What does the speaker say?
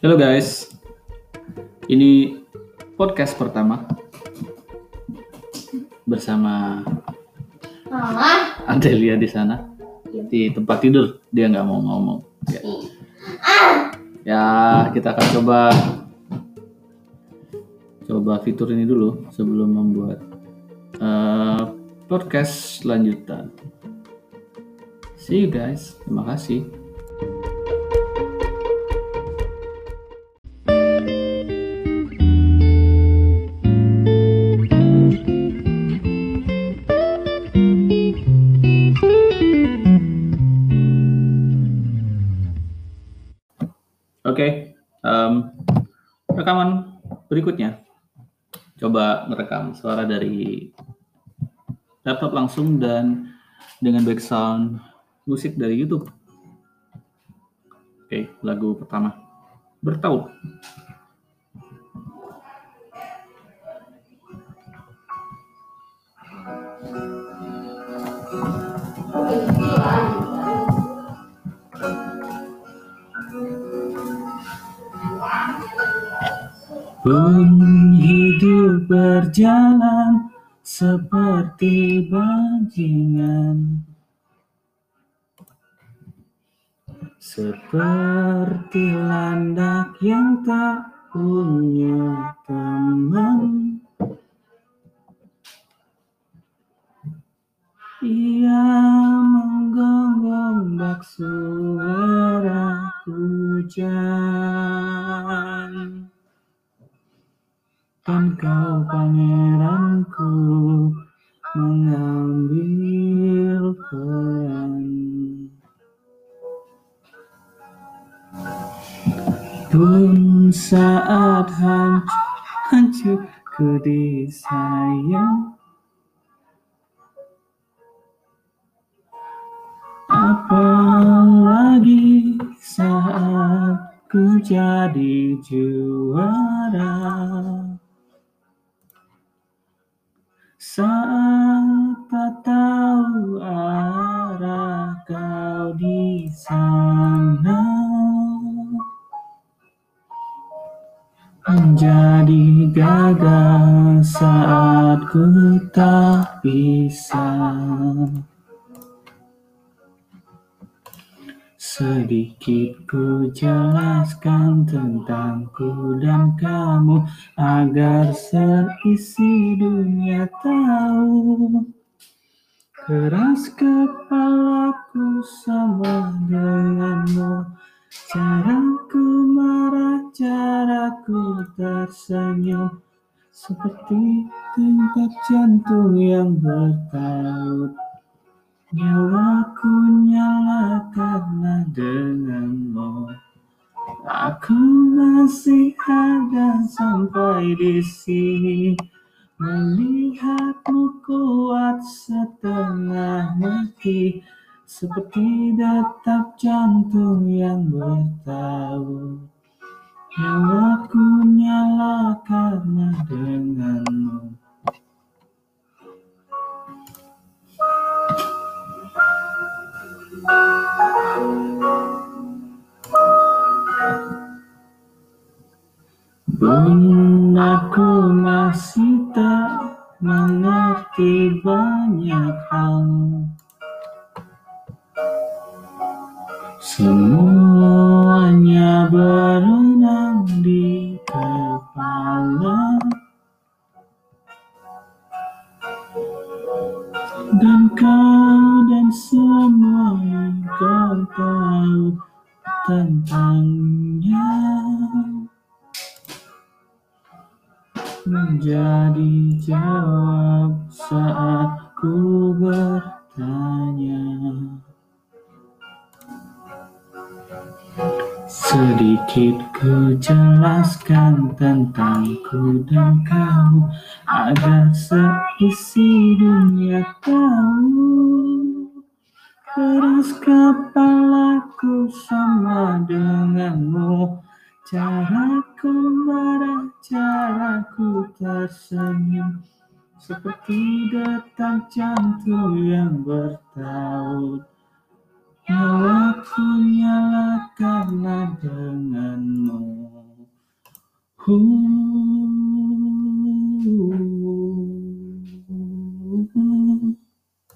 Halo guys, ini podcast pertama bersama Mama. Adelia di sana di tempat tidur dia nggak mau ngomong. Ya. ya kita akan coba coba fitur ini dulu sebelum membuat uh, podcast lanjutan. See you guys, terima kasih. Oke, um, rekaman berikutnya. Coba merekam suara dari laptop langsung dan dengan background musik dari YouTube. Oke, lagu pertama. Bertaut. Pun hidup berjalan seperti bajingan. Seperti landak yang tak punya teman. Ia menggonggong bak suara hujan dan kau pangeranku mengambil peran? Pun saat hancur, hancur ku disayang Apalagi saat ku jadi juara Saat tahu arah kau di sana Menjadi gagal saat ku tak bisa Sedikit ku jelaskan tentangku dan kamu Agar seisi dunia tahu. Keras kepalaku sama denganmu. Caraku marah, caraku tersenyum. Seperti detak jantung yang bertaut. Nyawaku masih ada sampai di sini. Melihatmu kuat setengah mati. Seperti detak jantung yang bertaut Pun aku masih tak mengerti banyak hal. Semuanya berenang menjadi jawab saat ku bertanya. Sedikit ku jelaskan tentangku dan kamu agar seisi dunia tahu. Keras kepalaku sama denganmu Caraku marah, caraku tersenyum. Seperti detak jantung yang bertaut. Nyawaku nyala karena denganmu. Who